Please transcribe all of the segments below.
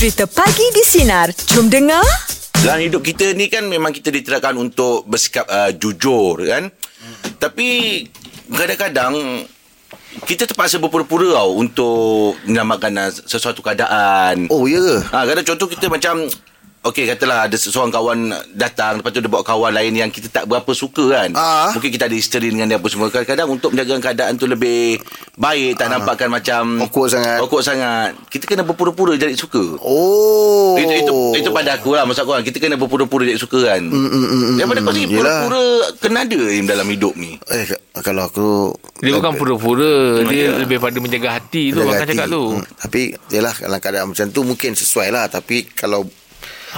Cerita Pagi di Sinar. Jom dengar. Dalam hidup kita ni kan memang kita diterapkan untuk bersikap uh, jujur kan. Hmm. Tapi kadang-kadang kita terpaksa berpura-pura tau untuk menyelamatkan uh, sesuatu keadaan. Oh, ya ke? Ha, kadang contoh kita macam Okey katalah ada seorang kawan datang lepas tu dia bawa kawan lain yang kita tak berapa suka kan. Ah. Mungkin kita ada history dengan dia apa semua. Kadang-kadang untuk menjaga keadaan tu lebih baik tak nampakkan macam Awkward sangat. Awkward sangat. Kita kena berpura-pura jadi suka. Oh. Itu, itu itu pada aku lah Maksud aku kan Kita kena berpura-pura Jadi suka kan mm, mm, mm, Daripada kau sendiri. Pura-pura Kena ada Im, Dalam hidup ni Eh, kalau aku... Dia bukan pura-pura Dia Ya. lebih pada menjaga hati tu Jaga Abang hati. cakap tu Hmm, Tapi, yelah, dalam keadaan macam tu mungkin sesuai lah. Tapi kalau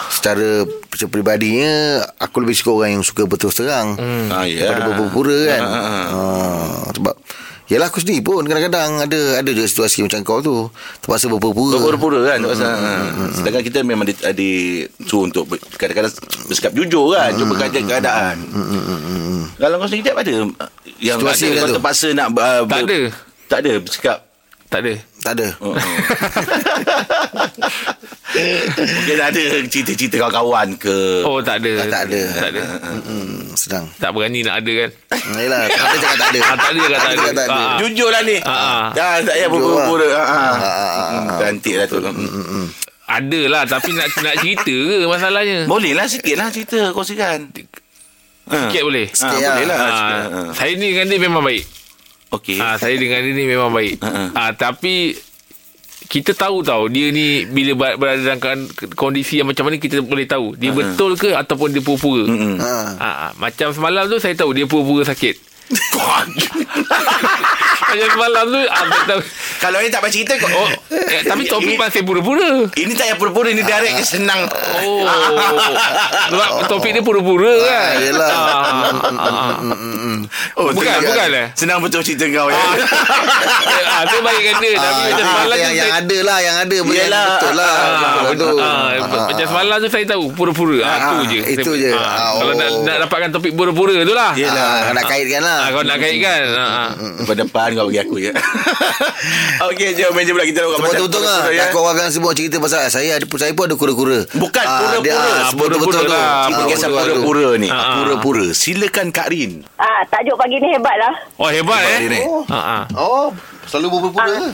secara peribadinya, aku lebih suka orang yang suka berterus terang. Hmm. Ah, ya. Daripada berpura kan. Ah, ah, ah. Ah, sebab, yelah aku sendiri pun kadang-kadang ada ada je situasi macam kau tu. Terpaksa berpura-pura. Berpura-pura kan Pasal, ha. Sedangkan kita memang di, di Suruh untuk ber- Kadang-kadang Bersikap jujur kan Cuba kaji keadaan Kalau kau sendiri tak ada Yang Situasi ada, macam Kau tu? terpaksa nak uh, Tak ada. Tak ada Bersikap Tak ada Tak ada. Oh, oh. Mungkin ada cerita-cerita kawan-kawan ke Oh tak ada Tak ada. Tak ada Hmm, sedang. Tak berani nak ada kan Hmm, Yelah, tak ada cakap tak ada. Ah, tak ada cakap tak ada. tak ada. Ah. Jujur lah ni Ah. Dah tak payah Jujur berpura-pura lah. ha. Ah, ah, ah, Hmm, Cantik lah tu Hmm. Ada lah Tapi nak nak cerita ke masalahnya Boleh lah sikit lah cerita Kongsikan Ha. Sikit boleh Ha, Sikit boleh lah Ah. Ha. Saya ni dengan dia memang baik Okey Ah, Saya dengan dia ni memang baik Ha, ha. Ah, Tapi kita tahu tahu dia ni bila ber- berada dalam kan- kondisi yang macam mana kita boleh tahu dia betul ke ataupun dia pura-pura. Mm-mm. Ha. Macam semalam tu saya tahu dia pura-pura sakit. macam semalam tu ah. Kalau ni tak baca cerita kau Oh, eh, tapi topik masih pura-pura. Ini tak payah pura-pura Ini direct ke senang Oh. Sebab topik dia pura-pura kan. Ah, yelah. Ah, ah, ah. oh, Bukan, bukan eh? Senang betul cerita kau ya ah, saya baik dengan dia tapi Ah, macam ah, semalam tu yang, yang ada lah Yang ada yang Yelah. betul lah Ah, Betul tu. ah, Ah, macam semalam tu saya tahu pura-pura. Ah, tu je. itu je. Ah, Ah, Kalau oh. nak, nak dapatkan topik pura-pura tu lah. Yelah. Ah, nak kaitkan lah Ah, kau nak kaitkan. Ah, ah. Depan-depan kau bagi aku ya Okey jom Meja pula kita nak Sebab betul-betul lah ya. Kau orang semua cerita pasal Saya ada saya pun ada kura-kura Bukan, Ah, pura-pura. dia, ah, Ah, betul-betul pura-pura tu lah. Ah, Kita kisah pura-pura pura-pura ni. Pura-pura Silakan Kak Rin Ah, tajuk pagi ni hebat lah. Oh hebat Hebat eh. ni. Ah, ah. Oh Selalu berpura-pura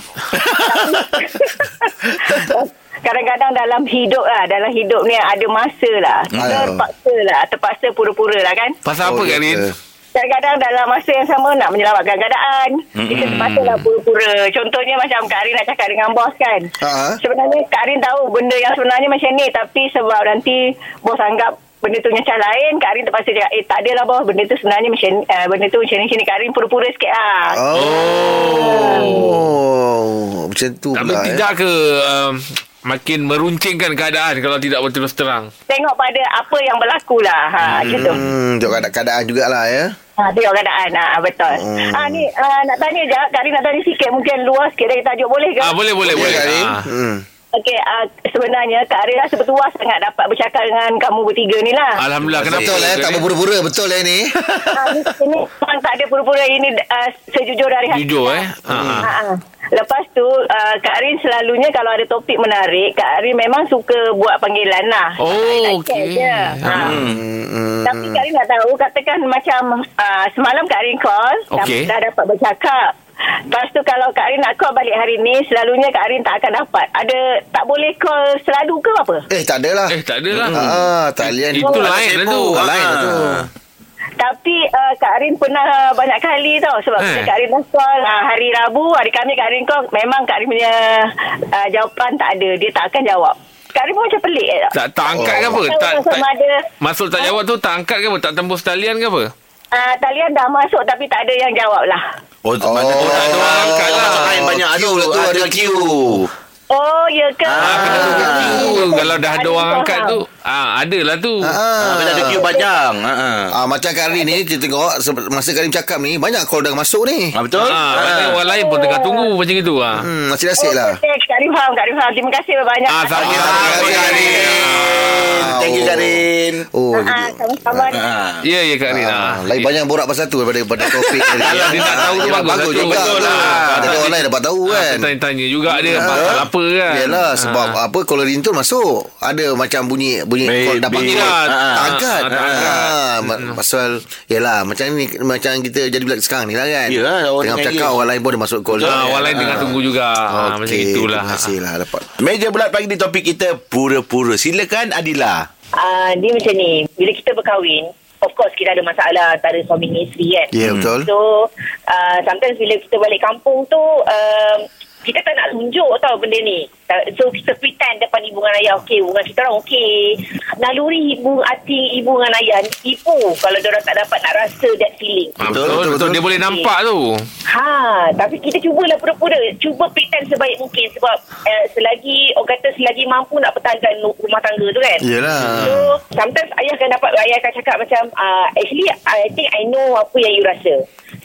Kadang-kadang dalam hidup lah, dalam hidup ni ada masa lah. Ah. Terpaksa lah, terpaksa pura-pura lah kan. Pasal apa Oh, Kak ya Rin? ke? Kadang-kadang dalam masa yang sama nak menyelamatkan keadaan. Kita terpaksa lah pura-pura. Contohnya macam Kak Arin nak cakap dengan bos kan. Ah. Sebenarnya Kak Arin tahu benda yang sebenarnya macam ni. Tapi sebab nanti bos anggap benda tu macam lain. Kak Arin terpaksa cakap, eh tak adalah bos. Benda tu sebenarnya macam uh, benda tu macam ni. Macam ni. Kak Arin pura-pura sikit lah. Oh Macam tu Tapi pula tidak ke um, makin meruncingkan keadaan kalau tidak berterus terang? Tengok pada apa yang berlaku lah. Ha, gitu. Hmm, tengok keadaan, keadaan jugalah ya. Ha, tengok keadaan. Ha, betul. Hmm. Ha, ni uh, nak tanya je. Kak Rin nak tanya sikit. Mungkin luas sikit dari tajuk. Boleh ke? Ah boleh boleh boleh. Kak Rin? Ah. Hmm. Okey, uh, sebenarnya Kak rasa bertuah sangat dapat bercakap dengan kamu bertiga ni lah. Alhamdulillah kenapa? Betul eh, Kak tak berpura-pura betul eh ni. Ha, ni, ini memang tak ada pura-pura ini uh, sejujur dari hati. Jujur eh. Ah, ah. Ha, ha. Lepas tu uh, Kak Rin selalunya kalau ada topik menarik Kak Rin memang suka buat panggilan lah Oh, okey. chat je. ha. Hmm. Tapi Kak Rin nak tahu Katakan macam uh, Semalam Kak Rin call Okey. dah, dah dapat bercakap Lepas tu kalau Kak Rin nak call balik hari ni Selalunya Kak Rin tak akan dapat Ada Tak boleh call selalu ke apa? Eh tak adalah. Eh tak adalah. Ah, talian Itu lain lah tu. Ah, lain lah tu. Tapi uh, Kak Rin pernah banyak kali tau Sebab Eh. Kak Rin dah call uh, Hari Rabu Hari Khamis Kak Rin call Memang Kak Rin punya uh, Jawapan tak ada Dia tak akan jawab Kak Rin pun macam pelik eh, Tak tak angkat ke apa? Tak Tak, ada Maksud tak jawab tu tak angkat ke apa? Tak tembus talian ke apa? uh, Talian dah masuk Tapi tak ada yang jawab lah Oh, Oh, mana tu ada orang angkat lah. Macam lain banyak ada Queue lah tu, Ada ada queue Oh ya ke? Ah, queue. Kalau dah ada Ada orang angkat tu, ah ada lah tu. Ah, Bila ada queue panjang Ha, ha. Ah, macam Kak Rin ni Kita tengok Masa Kak Rin cakap ni Banyak call dah masuk ni Ah, Betul? Ah, Ah. macam orang lain pun tengah tunggu macam itu ah. Hmm, Masih nasib lah Okay, Kak Rin faham, Kak Rin faham. Terima kasih banyak. Ah, sama. Terima kasih, Kak Rin. Thank you, Karin. Oh, jadi. sama-sama. Ya, ya Kak Rin. Ah, Ah, lain banyak borak pasal tu daripada pada topik tadi. Kalau dia nak tahu tu bagus satu. juga. Lah. Ada orang lain dapat tahu Ah, kan. Tanya-tanya juga dia pasal apa kan. Yelah sebab apa caller ringtone masuk. Ada macam bunyi bunyi Beep, call dapat beep. call. Ah, Tak angkat. ah, angkat. Ah, ma- pasal yelah macam ni macam kita jadi bila sekarang ni lah kan. Yelah, orang Tengah bercakap je. orang lain pun ada masuk call. Ah, orang lain tengah tunggu juga. Ah, macam itulah. Terima kasih lah dapat. Meja bulat pagi di topik kita pura-pura. Silakan Adila. Ah, dia macam ni. Bila kita berkahwin, of course kita ada masalah antara suami dan isteri kan. Ya yeah, betul. So, uh, sometimes bila kita balik kampung tu, um, kita tak nak tunjuk tau benda ni. Uh, So, kita pretend depan ibu dengan ayah, okey, hubungan kita orang okey. Naluri ibu, hati ibu dengan ayah, tipu kalau diorang tak dapat nak rasa that feeling. Ah, Betul, betul, betul, betul. Dia boleh nampak tu. Ha, tapi kita cubalah pura-pura. Cuba pretend sebaik mungkin sebab uh, selagi, orang kata selagi mampu nak pertahankan rumah tangga tu kan. Yelah. So, sometimes ayah akan dapat, ayah akan cakap macam, uh, actually, I think I know apa yang you rasa.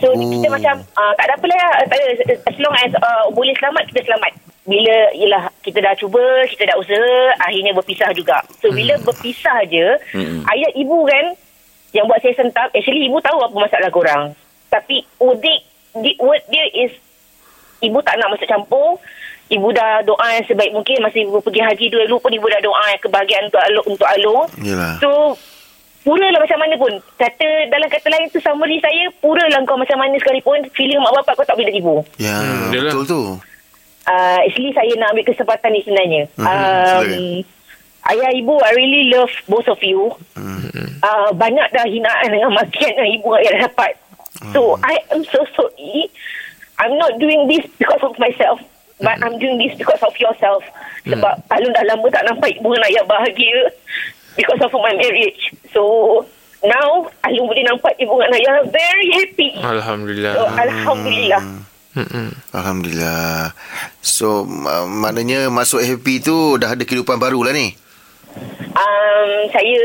So, Oh. kita macam, uh, tak ada apa lah, tak ada, as long as uh, boleh selamat, kita selamat. Bila, yelah, kita dah cuba, kita dah usaha, akhirnya berpisah juga. So, bila berpisah je, ayah ibu kan, yang buat saya sentap, actually ibu tahu apa masalah korang. Tapi, udik, di, word dia is, ibu tak nak masuk campur, Ibu dah doa yang sebaik mungkin Masa ibu pergi haji dulu pun Ibu dah doa yang kebahagiaan untuk Alung, untuk Alung. Yelah. So Pura lah macam mana pun Kata Dalam kata lain tu Summary saya Pura lah kau macam mana sekalipun Feeling mak bapak kau tak boleh tipu Ya, Hmm, yelah. betul tu. Uh, Actually saya nak ambil kesempatan ni sebenarnya Mhm, um. Ayah ibu I really love both of you Mhm. uh, Banyak dah hinaan dengan makian Yang ibu ayah dapat So Mhm. I am so sorry I'm not doing this Because of myself But Mhm. I'm doing this Because of yourself Sebab Alun dah lama tak nampak Ibu dan ayah bahagia Because of my marriage So Now Alun boleh nampak Ibu dan ayah Very happy Alhamdulillah. So Alhamdulillah Mm-mm. Alhamdulillah. So ma- maknanya masuk happy tu dah ada kehidupan baru lah ni. Um, Saya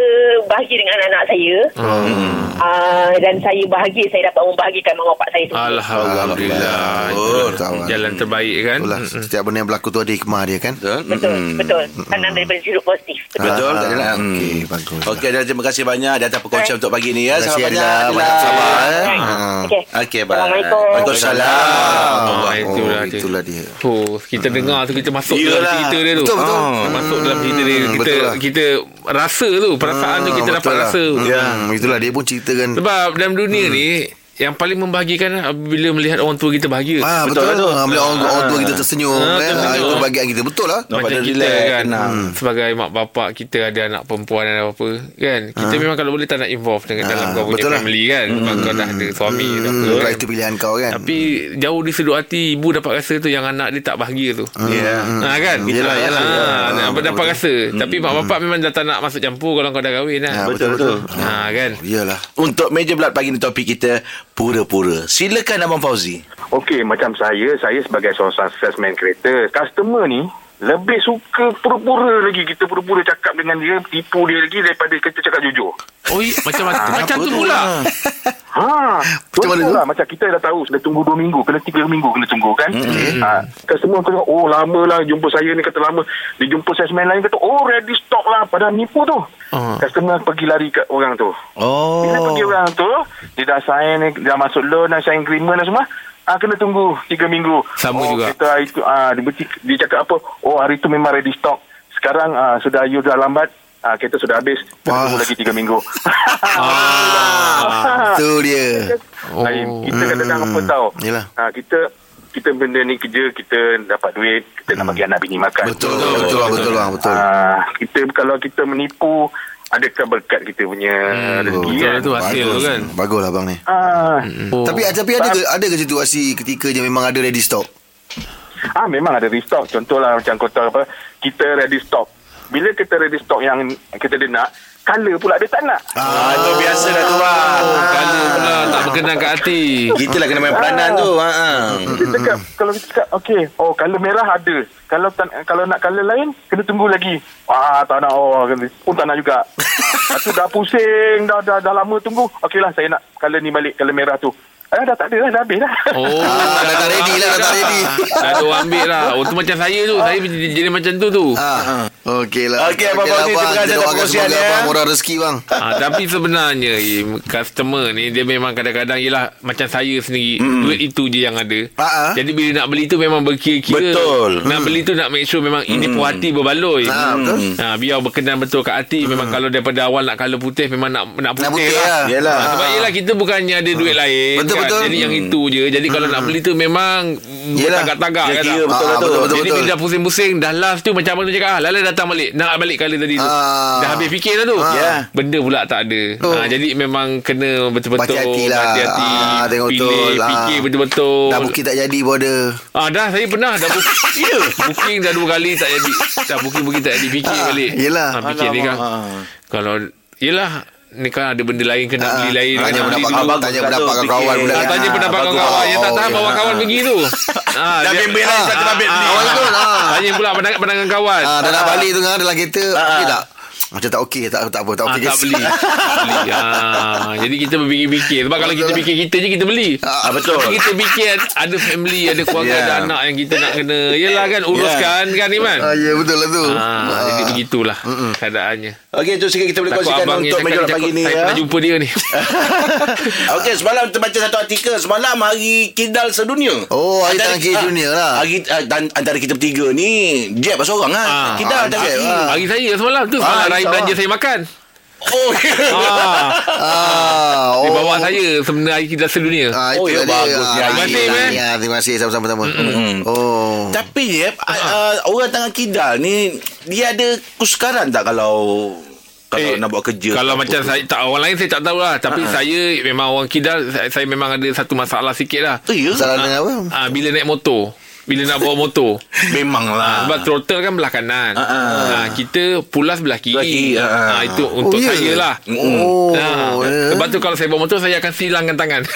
bahagia dengan anak-anak saya Hmm. uh, Dan saya bahagia Saya dapat membahagikan mak bapak saya sendiri Alhamdulillah. Betul. Jalan terbaik kan. Itulah setiap benda yang berlaku tu ada hikmah dia kan. Betul? Betul Mm-mm. Betul Tanam daripada sudut positif Betul Betul Ah, Adila. okey, Hmm. bagus. Okey, Adila, terima kasih banyak di atas perkongsian untuk pagi ni ya. Terima kasih Adila. banyak, Banyak sabar eh. Ha. Okay. Okey, bye. Assalamualaikum. Waalaikumsalam. Ah, itulah Oh, dia. itulah dia. Oh, kita dengar tu kita masuk dalam cerita dia tu. Betul, betul. Ah, masuk dalam cerita dia. Hmm, Kita betul lah. kita rasa tu perasaan tu kita Ah, dapat lah. rasa. Ya. Hmm, itulah dia pun ceritakan. Sebab dalam dunia ni yang paling membahagikan bila melihat orang tua kita bahagia. Ah betul, Betul, betul. betul. Bila orang, orang tua kita tersenyum Ah, kan. Ah, tersenyum. itu bahagian kita betul lah. Macam dia kita relax, kan tenang. hmm. Sebagai mak bapak Kita ada anak perempuan Dan apa Kan Kita memang kalau boleh Tak nak involve dengan Ah, Dalam kau punya betul lah. family kan Sebab kau dah ada suami hmm. apa, Hmm, kan? itu pilihan kau kan. Tapi Jauh di sudut hati Ibu dapat rasa tu Yang anak dia tak bahagia tu Ya. Ha kan Yelah, ha, yelah. ha, Ah, dapat, dapat betul. rasa Tapi mak bapak memang dah tak nak masuk campur Kalau kau dah kahwin Ah, lah betul betul. Ha kan Iyalah. Untuk meja bulat pagi ni topik kita pura-pura. Silakan Abang Fauzi. Okey, macam saya, saya sebagai seorang salesman kereta, customer ni lebih suka pura-pura lagi. Kita pura-pura cakap dengan dia, tipu dia lagi daripada kita cakap jujur. Oh i- macam macam tu tu? pula Ha, Macam mana tu? lah. Macam kita dah tahu, sudah tunggu 2 minggu, kena 3 minggu kena tunggu kan. Hmm. Ha, customer kata, oh lama lah jumpa saya ni kata lama. Dia jumpa salesman lain kata, oh ready stock lah. Padahal nipu tu. Ah. Customer pergi lari kat orang tu. Oh. Bila pergi orang tu, dia dah sign, dah masuk loan, dah sign agreement dan semua. Ah kena tunggu 3 minggu. Sama oh, juga. Kita hari tu ah dia, dia cakap apa? Oh hari tu memang ready stock. Sekarang ah sudah you dah lambat. Ah kita sudah habis. Kita Wah. tunggu lagi 3 minggu. ah. Itu dia. Oh. Kita kadang-kadang apa tahu? Yelah. Ah kita kita benda ni kerja kita dapat duit kita nak bagi anak bini makan Betul betul betul lah, betul lah, betul. Ah, kita kalau kita menipu adakah berkat kita punya rezeki betul kan tu hasil tu kan Bagus lah bang ni. ah, oh. Tapi tapi ada ke ada ke situasi ketika je memang ada ready stock? Ah memang ada restock. Contohlah macam kota apa, kita ready stock. Bila kita ready stock yang kita dia nak, color pula dia tak nak. Ah, itu biasa dah tu bang. Oh, Kala pula tak berkenan kat hati Kita lah kena main peranan tu. Ha. Kita cakap, kalau kita cakap, okey, oh color merah ada. Kalau tak, kalau nak color lain, kena tunggu lagi. Wah, tak nak. Oh, pun tak nak juga. Tu dah pusing, dah, dah, dah lama tunggu. Okeylah, saya nak color ni balik, color merah tu. Eh, dah tak ada dah, dah habis dah. Oh Ah, dah tak ready lah, dah tak ready. Dah orang ambil lah Oh tu macam saya tu Saya jadi, jadi macam tu tu Ah. Okey lah. Okey, Abang Fauzi, terima kasih atas perkongsian, ya. abang murah rezeki bang. Ha, tapi sebenarnya Im, customer ni dia memang kadang-kadang ialah macam saya sendiri mm. duit itu je yang ada. Ha, ha. Jadi bila nak beli tu memang berkira-kira. Betul. Nak beli tu nak make sure memang ini puas hati berbaloi. Ha, betul. Ha, biar berkenan betul kat hati memang kalau daripada awal nak colour putih memang nak nak putih, Nak putih lah. lah. Yelah. Ha, sebab yelah kita bukannya ada duit lain Betul. Betul. Jadi yang itu je. Jadi kalau nak beli tu memang Yelah. bertagak-tagak kan. kira tak? betul Ah, lah tu. betul, betul. Jadi bila dah pusing-pusing Dah last tu Macam tu cakap ah, Lala datang balik Nak balik colour tadi tu Ah. Dah habis fikir dah tu Ya. Benda pula tak ada Oh. ha, Jadi memang kena Betul-betul Hati-hati lah. Hati-hati Ah, tengok Pilih betul. Ah. Fikir betul-betul Dah bukit tak jadi pun ada. Ah dah saya pernah dah book, ya, booking dah dua kali tak jadi. Dah booking-booking tak jadi fikir balik. yelah. Ha, fikir ni kan. Kalau yelah ni kan ada benda lain kena beli lain Ah, Tanya kena beli pendapat dulu. kawan, tanya Bagus pendapat kawan pula. Ah, kan. tanya pendapat kawan-kawan Yang tak tahan bawa ya. kawan pergi tu ah, Dah bimbing lain, satu ah, ah, ah, betul, ah. Tanya pula pandangan, kawan Ah, dah nak balik tu kan dalam kereta. Okey tak? Macam tak okey tak tak apa tak Ah, okey. tak guys. beli, tak beli. Ah, Jadi kita berfikir-fikir Sebab kalau kita fikir kita je Kita beli Ah, betul. Tapi kita fikir Ada family Ada keluarga Ya. Ada anak yang kita nak kena Yelah kan Uruskan kan Iman Ah, ya betul lah tu. Ah, jadi begitulah keadaannya. Okey, tu sikit kita boleh Takut kongsikan abang untuk meja cakap- pagi ni Saya ya. pernah jumpa dia ni. Okey, semalam terbaca satu artikel semalam hari kidal sedunia. Oh, hari Antara- tangan kiri ah, dunia lah. Hari antara kita bertiga ni Jeb seorang ah. Ah, Kidal ah, kiri. ah. Hari saya semalam tu. Ah, Sawah. belanja saya makan. Oh. Ah, Ah, dia oh. bawa saya sebenarnya hari kita sedunia. Ah, Oh, itu ya, dia. bagus Ah. Terima kasih, ah, man. ya, terima kasih sama-sama. Oh. Tapi Jeb, uh, orang tangan kidal ni dia ada kesukaran tak kalau kalau Eh, nak buat kerja? Kalau macam saya tak orang lain saya tak tahu lah tapi Ah. saya memang orang kidal saya, saya memang ada satu masalah sikit lah. Oh, ya? Salah dengan apa? Ah bila naik motor, bila nak bawa motor. Memanglah. Sebab throttle kan belah kanan. Ah. Ah, kita pulas belah kiri. Belah kiri, ah, ah. Ah, itu untuk ya? saya lah. Oh. Ah, ya. Sebab tu kalau saya bawa motor Saya akan silangkan tangan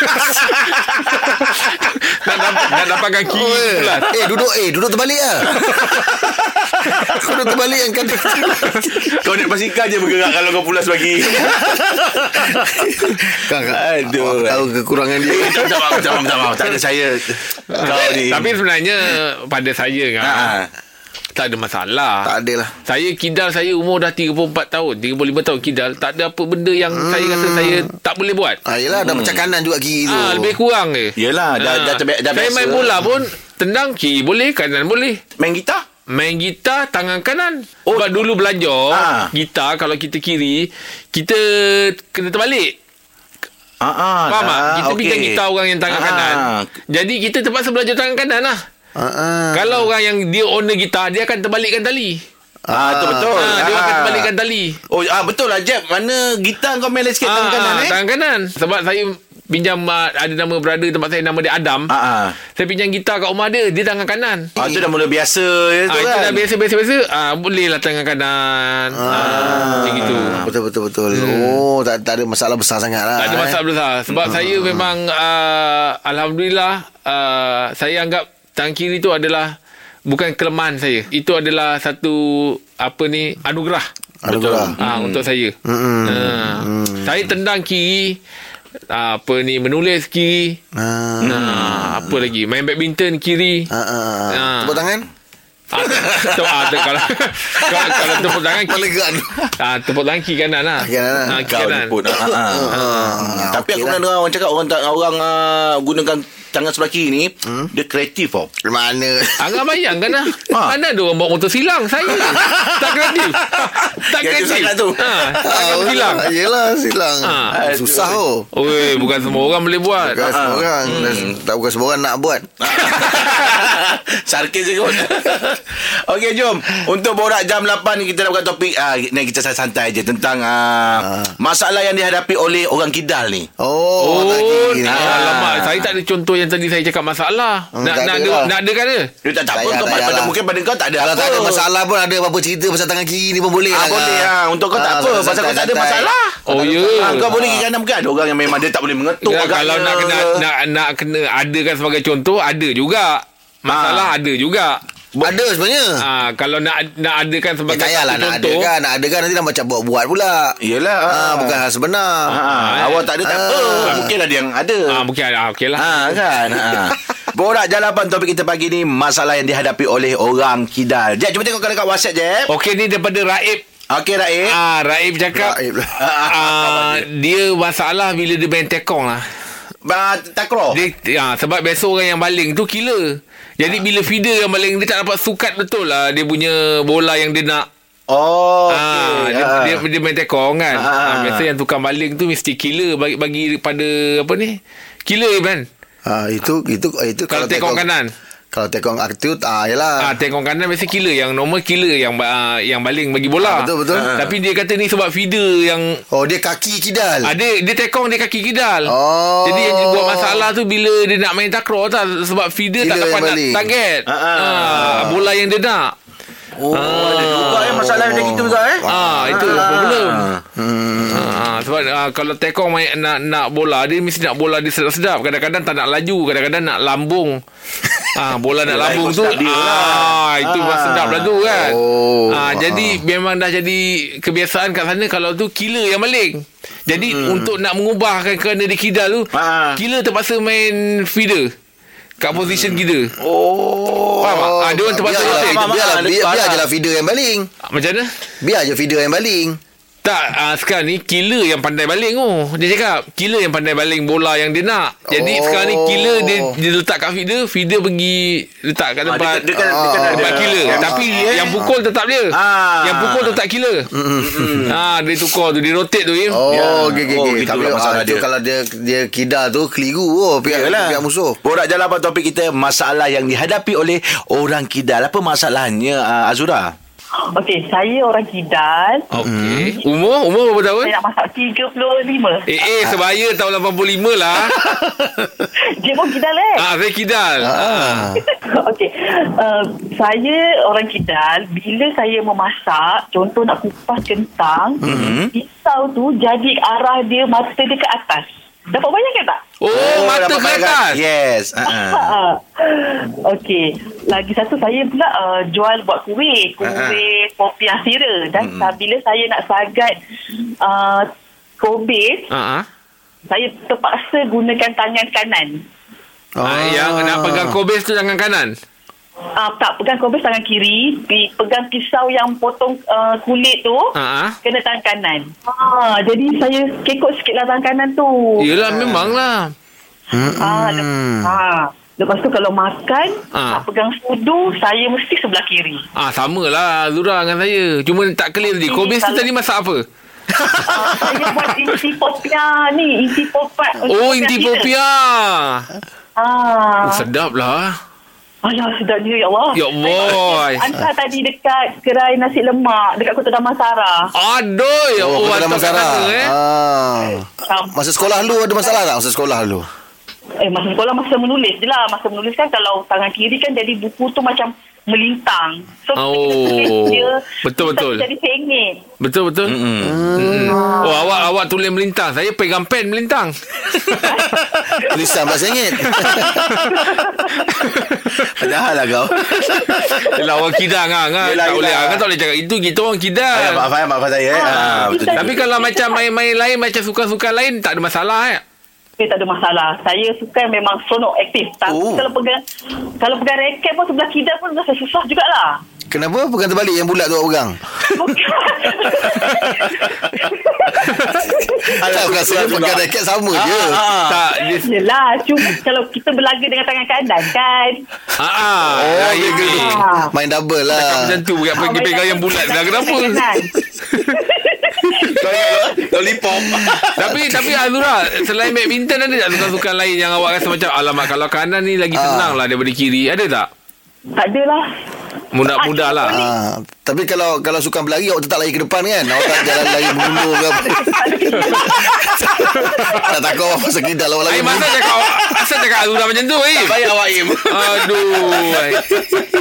Nak, dapat, nak dapatkan kiri Oh, eh. pulas eh duduk eh duduk terbalik lah. Kau duduk terbalik yang kan. Kau naik basikal je bergerak kalau kau pulas bagi. Kau Aduh. tahu kekurangan dia. Tak maaf, tak maaf. Tak ada saya. Kau ni. Tapi sebenarnya Pada saya kan Ah. Tak ada masalah Tak ada lah. Saya kidal Saya umur dah 34 tahun 35 tahun kidal Tak ada apa benda yang Saya rasa saya Tak boleh buat Ah, yelah dah macam kanan juga kiri tu. Ah, lebih kurang je. Yelah, dah- Ah. dah terbi- dah Saya main bola pun tendang kiri boleh, kanan boleh. Main gitar? Main gitar tangan kanan. Oh. Sebab dulu belajar Ah. gitar kalau kita kiri, kita kena terbalik. Ah, ah, Faham tak? dah, Kita okey. pinjam gitar orang yang tangan Ah. kanan. Jadi kita terpaksa belajar tangan kanan lah. Ah, ah. Kalau orang yang dia owner gitar, dia akan terbalikkan tali. Ah, tu betul. Ah, dia akan terbalikkan tali. Oh, ah betul lah Jeb. Mana gitar kau main sikit tangan kanan eh? Tangan kanan. Sebab saya pinjam uh, ada nama brother tempat saya nama dia Adam. Ah, ah. Saya pinjam gitar kat rumah dia, dia tangan kanan. Ah, tu dah mula biasa je tu Ah, itu kan. dah biasa-biasa-biasa. Ah, boleh lah tangan kanan. Ah, macam gitu. Betul betul betul. Oh, tak, tak ada masalah besar sangat lah. Tak ada eh. masalah besar. Sebab saya memang, uh, Alhamdulillah, uh, saya anggap tangan kiri tu adalah bukan kelemahan saya. Itu adalah satu, apa ni, anugerah. Anugerah. Ah, Untuk saya. Ah, Saya tendang kiri, ah, apa ni, menulis kiri. Ah, Nah, apa lagi? Main badminton kiri. ah, ah, ah. Ah. Tepuk tangan. Tu, ah, tu, kalau, kalau, kalau tepuk tangan kiri, ah, tepuk tangan kiri kanan lah. Kiri kanan. Ah, kiri kanan. pun. Ah, ah, ah. Tapi okey aku lah. pernah dengar orang cakap orang tak orang ah, gunakan tangan sebelah kiri ni Hmm? dia kreatif tau. Mana? Angah bayangkan lah Ha. Mana ada orang bawa motor silang Saya Tak kreatif Kreatif sangat tu. ha, Tangan silang Ah, Yelah silang. Ah. Susah oh. Oi, Bukan semua orang boleh buat Bukan semua orang. Hmm. Tak bukan semua orang nak buat. Sarkis je kot Okey jom Untuk borak jam 8 ni Kita nak buka topik ah, Ni kita santai je Tentang ah, Masalah yang dihadapi oleh Orang kidal ni Oh, Oh, lagi. nah, alamak. Saya tak ada contoh yang tadi saya cakap masalah. Hmm, nak nak ada lah. nak ada kan? Dia tak, tak apa Tak kau payah, pada, tak payah Mungkin pada kau tak ada Kalau apa tak ada masalah pun ada apa-apa cerita pasal tangan kiri ni pun boleh Ah, lah. boleh kan? lah. Untuk kau tak Ah, apa. Pasal kau tak ada masalah. Oh, ya. Ah, kau boleh kiri kanan Mungkin ada orang yang memang Dia tak boleh mengetuk Ya, kalau nak kena nak nak kena adakan sebagai contoh ada juga. Masalah Ah. ada juga. Ada sebenarnya. Ah, kalau nak nak adakan Eh, sebagai tak payahlah nak ada contoh. kan. Nak ada kan nanti dah macam buat-buat pula. Yelah Ah, bukan hal sebenar. Ah, awak tak ada tak apa Ah. Mungkin ada yang ada Ah, mungkin ada. Ah, okey lah. Ah kan. Ah. Borak jalapan topik kita pagi ni Masalah yang dihadapi oleh orang kidal Jeb, cuba tengok kat WhatsApp, Jeb Okey ni daripada Raib. Okey, Raib Ah, Raib cakap Raib ah, dia masalah bila dia main tekong lah. Takro Dia ah, sebab biasa orang yang baling tu killer. Jadi bila feeder yang baling dia tak dapat sukat betul lah dia punya bola yang dia nak. Oh, Ah, okey. dia, Ah. dia, dia main tekong kan. Ah. Ah. biasa yang tukang baling tu mesti killer bagi bagi pada apa ni? Killer kan. Ha, itu itu itu Kalau tekong kanan. Kalau tekong aktif ah yalah. Ah, tekong kanan biasa killer yang normal killer yang uh, yang baling bagi bola. Ah, betul, betul. Tapi dia kata ni sebab feeder yang Oh dia kaki kidal. ada dia tekong dia kaki kidal. Oh. Jadi yang buat masalah tu bila dia nak main takraw tak sebab feeder tak Feeder dapat nak target. Ah, ah. Ah, bola yang dia nak. Oh, ada juga eh masalah macam itu juga eh. Ah, itu problem. Ah, sebab ah, kalau tekong main nak nak bola dia mesti nak bola dia sedap-sedap. Kadang-kadang tak nak laju, kadang-kadang nak lambung. Ah, bola nak lambung tu. lah. Ah, itu ah. sedap lah tu kan. Oh. Ah, jadi memang dah jadi kebiasaan kat sana kalau tu killer yang maling. Jadi hmm. untuk nak mengubahkan kerana dia kidal tu, Ah. killer terpaksa main feeder kat position kita. Oh. Faham tak? Ah, dia orang terpaksa biar, biar, biar, biar, biar je lah feeder yang baling. Ah, Macam mana? Biar je feeder yang baling. Tak, uh, sekarang ni killer yang pandai baling oh. Dia cakap, killer yang pandai baling bola yang dia nak. Jadi Oh. sekarang ni killer dia dia letak kat feeder, feeder pergi letak kat Ah, tempat dia, dia, kan, dia kan ada tempat killer. Tapi eh. yang pukul tetap dia. Ah. Yang pukul tetap killer. Ah, dia tukar tu, dia rotate tu Im. Oh, Ya. okey okey Oh, okey. itulah Tapi masalah ah, dia. kalau dia dia kidal tu keliru oh pihak Yalah. pihak musuh. Borak jalapan topik kita Masalah yang dihadapi oleh Orang kidal Apa masalahnya uh, Azura? Okey, saya orang Kidal. Okey. Umur? Umur berapa tahun? Saya nak masak 35. Eh, eh, sebaya tahun 85 lah. Dia pun Kidal eh? ah, saya kidal. Ah. Okey. Uh, saya orang Kidal, bila saya memasak, contoh nak kupas kentang, mm-hmm. pisau tu jadi arah dia mata dia ke atas. Dapat bayangkan tak? Oh, mata dapat ke atas. Yes uh-uh. Okey. Lagi satu saya pula uh, jual buat kuih, kuih popiah sira dan mm. bila saya nak sagat uh, kobis, ah. saya terpaksa gunakan tangan kanan. Ah, yang nak pegang kobis tu tangan kanan. Ah tak pegang kobis tangan kiri, pegang pisau yang potong uh, kulit tu ah. kena tangan kanan. Ah jadi saya kekok sikitlah tangan kanan tu. Yelah, memanglah. Ah, lep- ah. Lepas tu kalau makan, Ah. nak pegang sudu, saya mesti sebelah kiri. Ah sama lah Zura dengan saya Cuma tak clear tadi Kobis tu kalau- tadi masak apa? Ah, saya buat inti popia ni, inti popat. Oh inti popia Ah. oh, Sedap lah Alah, sedapnya ya Allah. Ya Allah Hantar tadi dekat gerai nasi lemak dekat Kota Damansara. Aduh ya Oh, Allah masalah. sana, eh. Ah. Masa sekolah lu ada masalah tak? Masa sekolah lu? eh, masa sekolah masa menulis je lah. Masa menulis kan kalau tangan kiri kan jadi buku tu macam melintang. So, Oh, kita tulis dia, betul, kita betul. Jadi sengit. Betul betul Mm-mm. Oh awak awak tulis melintang Saya pegang pen melintang Tulisan bahasa Ingit. Padahal lah kau Yelah orang kidang kan, kan? Yelah, Tak boleh yelah. kan tak boleh cakap Itu kita orang kidang Ayah, maaf, ayah, maaf saya eh. Ah, betul. kita- Tapi kalau macam main-main lain Macam suka-suka lain Tak ada masalah eh Okay, tak ada masalah. Saya suka memang seronok aktif. Tapi Oh. kalau pegang kalau pegang raket pun sebelah kidal pun rasa susah jugalah. Kenapa pegang terbalik yang bulat tu awak pegang? Tak rasa dia pegang raket sama je. Ah, Tak dia, Yelah, cuma kalau kita berlaga dengan tangan kanan kan. ah, ah, Oh, ah, dia ini. gini. Ah. Main double lah. macam tu Bukan pergi pegang yang bulat dah Kenapa Lollipop Tapi tapi Azura Selain badminton Ada tak sukan-sukan lain Yang awak rasa macam Alamak kalau kanan ni Lagi senang lah Daripada kiri. Ada tak? Tak adalah. Mudah-mudah lah. Ah, tapi kalau kalau sukan berlari awak tetap lari ke depan kan? Awak tak jalan lari mengundur ke apa? tak takut awak pasal kidal awak lari Eh masa cakap awak. Asal cakap Azura macam tu eh. Baik awak Im. Aduh. Eh.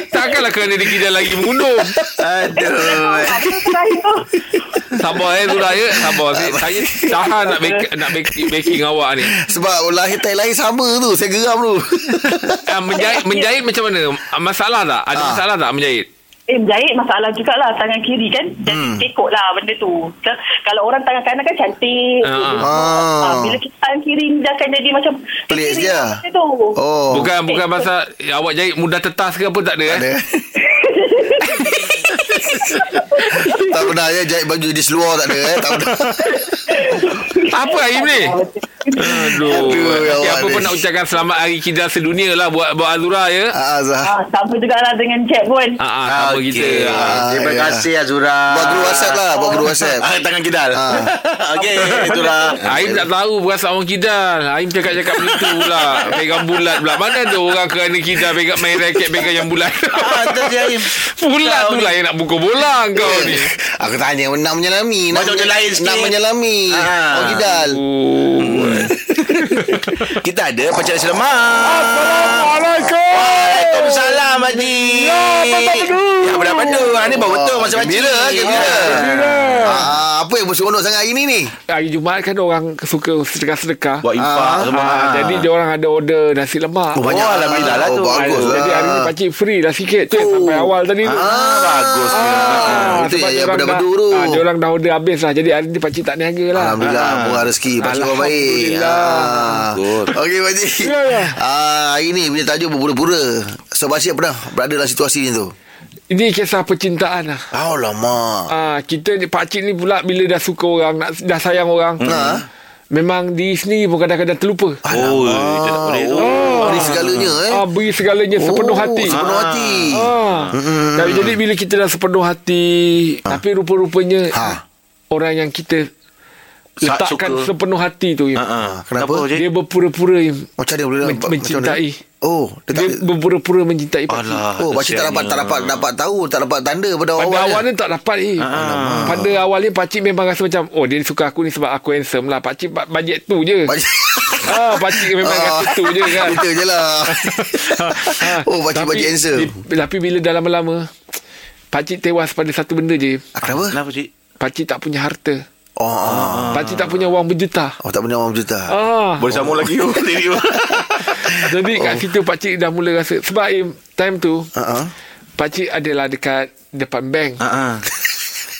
Takkanlah kerana dia kira lagi mengundur Aduh? Sabar eh Zura ya. Sabar. Saya, saya tahan nak bake, nak bake, baking awak ni. Sebab lahir tai lahir sama tu. Saya geram tu. Ah, menjahit, menjahit macam mana? Masalah tak? Ada Ah. masalah tak menjahit Eh jahit masalah jugalah tangan kiri kan Jadi hmm. tekok lah benda tu so, Kalau orang tangan kanan kan cantik ah. Ah, Bila kita tangan kiri ni Dia akan jadi macam Pelik je. macam tu. Oh. Bukan bukan pasal awak jahit mudah tetas ke apa tak ada eh? Ada. tak pernah ya jahit baju di seluar tak ada eh. Tak pernah. Apa Aim ni? Aduh. Aduh, ya Okay, apa pun nak ucapkan selamat hari kidal sedunia lah buat buat Azura ya. Ah, Zah. ah, Sama jugalah dengan Jack pun Ah, ah sama Okey. kita. Ah. Ah, Terima ya. kasih Azura. Buat guru WhatsApp lah, buat guru WhatsApp. Ah, tangan kidal. Ah. Okey, itulah. Aim tak tahu perasaan orang kidal. Aim cakap-cakap begitu pula. Pegang bulat pula. Mana tu orang kerana kidal pegang main raket pegang yang bulat. Ah, tu Aim. bulat tu lah yang nak pukul bola kau ni. Aku tanya nak menyelami. Macam lain sikit. Nak menyelami. Ah. Oh, Gidal. Oh. Kita ada pacar selamat. Assalamualaikum. Waalaikumsalam Haji. Ya, Ya, benar-benar. Ha, ni baru betul masa Haji. Gembira, gembira. Gembira. Ah, apa yang berseronok sangat hari ni ni? Hari Jumaat kan orang suka sedekah-sedekah. Buat infak Ah. semua. Ah, jadi dia orang ada order nasi lemak. Oh, banyak. Oh, Alhamdulillah lah oh, tu. Bagus Ah, lah. Jadi hari ni pakcik free dah sikit tu sampai awal tadi tu. Ah, bagus. Ah, itu sebab yang- dah- tu. Ah, dia orang dah order habis lah. Jadi hari ni pakcik tak niaga lah. Alhamdulillah Ah. Murah rezeki Pakcik orang baik Alhamdulillah. Ah. Good. Okey Pakcik Ya, ya. ah, Hari ni punya tajuk berpura-pura So Pakcik pernah berada dalam situasi ni tu Ini kisah percintaan lah. Oh lama Ah, kita ni pakcik ni pula bila dah suka orang, nak, dah sayang orang. Ha? Memang diri sendiri pun kadang-kadang terlupa. Oh, tak boleh tu. Oh, Beri segalanya eh Ah, beri segalanya sepenuh hati. Sepenuh hati Ah. Tapi jadi bila kita dah sepenuh hati, tapi rupa-rupanya Ha. orang yang kita letakkan suka. sepenuh hati tu, Im, Ha, ha. Kenapa? Dia berpura-pura Im, Macam dia boleh men- macam mana? mencintai. Oh Dia Dia tak berpura-pura mencintai pakcik. Alah. Oh, pakcik tak dapat tak dapat dapat tahu, tak dapat tanda pada Pada awal. awalnya tak dapat eh. Ah. Pada awalnya pakcik memang rasa macam oh dia suka aku ni sebab aku handsome lah. Pakcik ba- bajet tu je. Ah, pakcik memang rasa tu je kan. Itu je lah. oh, pakcik pakcik handsome. di- Tapi bila dah lama-lama pakcik tewas pada satu benda je. Ah, Kenapa? Kenapa, Cik? Pakcik tak punya harta. Oh, oh. Pakcik tak punya wang berjuta. oh tak punya orang juta. Ah. Boleh sambung lagi you. Diri you. Jadi kat situ pakcik dah mula rasa sebab Im, time tu Uh-uh. pakcik adalah dekat depan bank. Ah.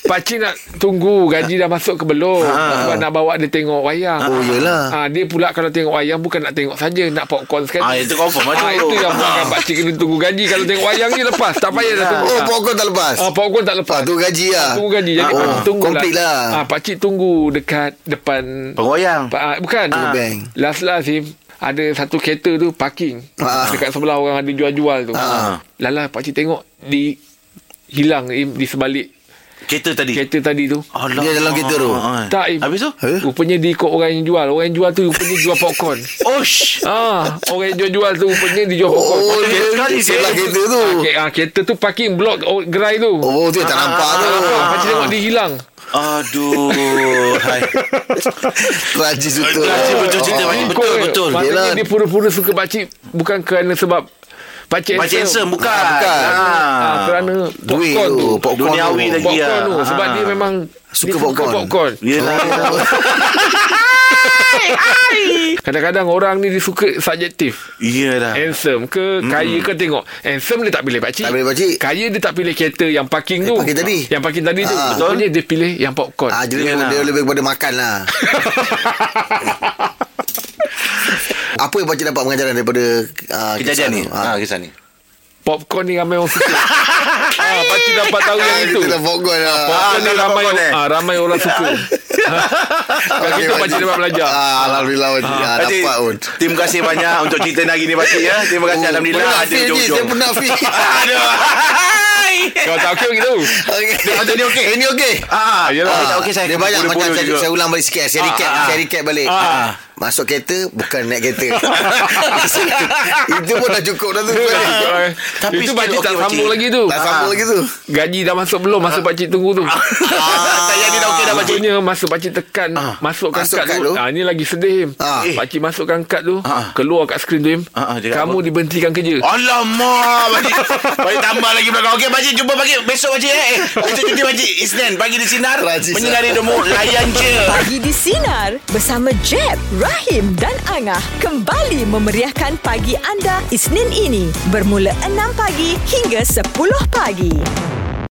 Pakcik nak tunggu gaji dah masuk ke belum sebab nak bawa dia tengok wayang. Oh, yelah. Ah dia pula kalau tengok wayang bukan nak tengok saja nak popcorn sekali. Ah, itu confirm lah tu. Ah, itu yang buatkan pakcik kena tunggu gaji kalau tengok wayang je lepas tak payah dah tunggu. Oh, popcorn tak lepas. Ah, popcorn tak lepas. Ah, tu gaji lah. Tunggu gaji. Jadi Oh, pakcik tunggu komplit lah. Ah, pakcik tunggu dekat depan Pengoyang. Pa- bukan. Ah. Bank. Last-last Sim, ada satu kereta tu parking. Ah. Dekat sebelah orang ada jual-jual tu. Ah. Lala pakcik tengok di hilang di sebalik Kereta tadi. kereta tadi tu. Alah. Dia dalam kereta tu? Ah, ah. Tak Im. Habis tu? Eh? Rupanya dia ikut orang yang jual. Orang yang jual tu rupanya jual popcorn. Osh. ah, orang yang jual-jual tu rupanya dia jual popcorn. Oh, dia sekali, sebelah Sim. kereta tu. Ah, ke- ah, kereta tu parking blok oh, gerai tu. Oh, tu yang tak nampak tu. Ah, pakcik tengok dia hilang. Aduh. Hai. Tragis betul. Tragis betul cerita, Oh. Ikut betul, betul. Maknanya Yelah. dia pura-pura suka pakcik bukan kerana sebab pakcik Pakcik handsome bukan. Ah, bukan. Ah, kerana Duit popcorn tu, tu. popcorn Duniawi tu. lagi. Popcorn ya. tu. Sebab Ah. dia memang Suka dia popcorn. popcorn. Yelah. Kadang-kadang orang ni dia suka subjektif. Iyalah. Handsome ke Kaya ke tengok Handsome dia tak pilih pakcik Tak pilih pakcik. Kaya dia tak pilih kereta Yang parking tu Yang parking tadi. Yang parking tadi tu Ah. Betulnya dia pilih Yang popcorn Ah, jadi Yelah. dia lebih kepada makan lah. Apa yang pakcik dapat pengajaran daripada uh, Kejadian ni. Ah. Ha, kisah ni. Popcorn ni ramai orang suka ah, Pakcik dapat tahu yang itu Itu dah popcorn lah. Popcorn ni ramai popcorn, eh. ah, Ramai orang suka Kalau kita pakcik dapat belajar Ah, Alhamdulillah pakcik. Ah, Pakcik, dapat pun. Terima kasih banyak untuk cerita hari ni Pakcik ya. Terima kasih Alhamdulillah Pernah ada jom-jom. Saya pernah feel. Aduh. Kau tak okey begitu Okey. Ada ni okey? Ini okey. Ah, Yelah. Ah, okey saya. Dia banyak macam saya, ulang balik sikit Saya recap ah, Saya recap balik Ah. Masuk kereta Bukan naik kereta. Itu pun dah cukup dah tu. Tapi Itu pakcik tak okey, sambung pakcik. lagi tu. Tak sambung lagi tu. Gaji dah masuk belum Masa pakcik tunggu tu. Tak jadi dah okey dah Pakcik. Rupanya masa pakcik tekan Masukkan Masuk kad kad tu. ah, Ini lagi sedih. Ah. Eh. Pakcik masukkan kad tu Ah. Keluar kat skrin tu. Ah, ah, dia kat Kamu apa? diberhentikan kerja. Alamak Pakcik. Pakcik tambah lagi belakang. Okey Pakcik Jumpa Pakcik. Besok Pakcik eh. Besok cuti Pakcik. Isnin Pagi di Sinar Menyinari demo Layan je. Pagi di Sinar bersama Jeb, Rahim dan Angah kembali memeriahkan pagi anda Isnin ini bermula 6 pagi hingga 10 pagi.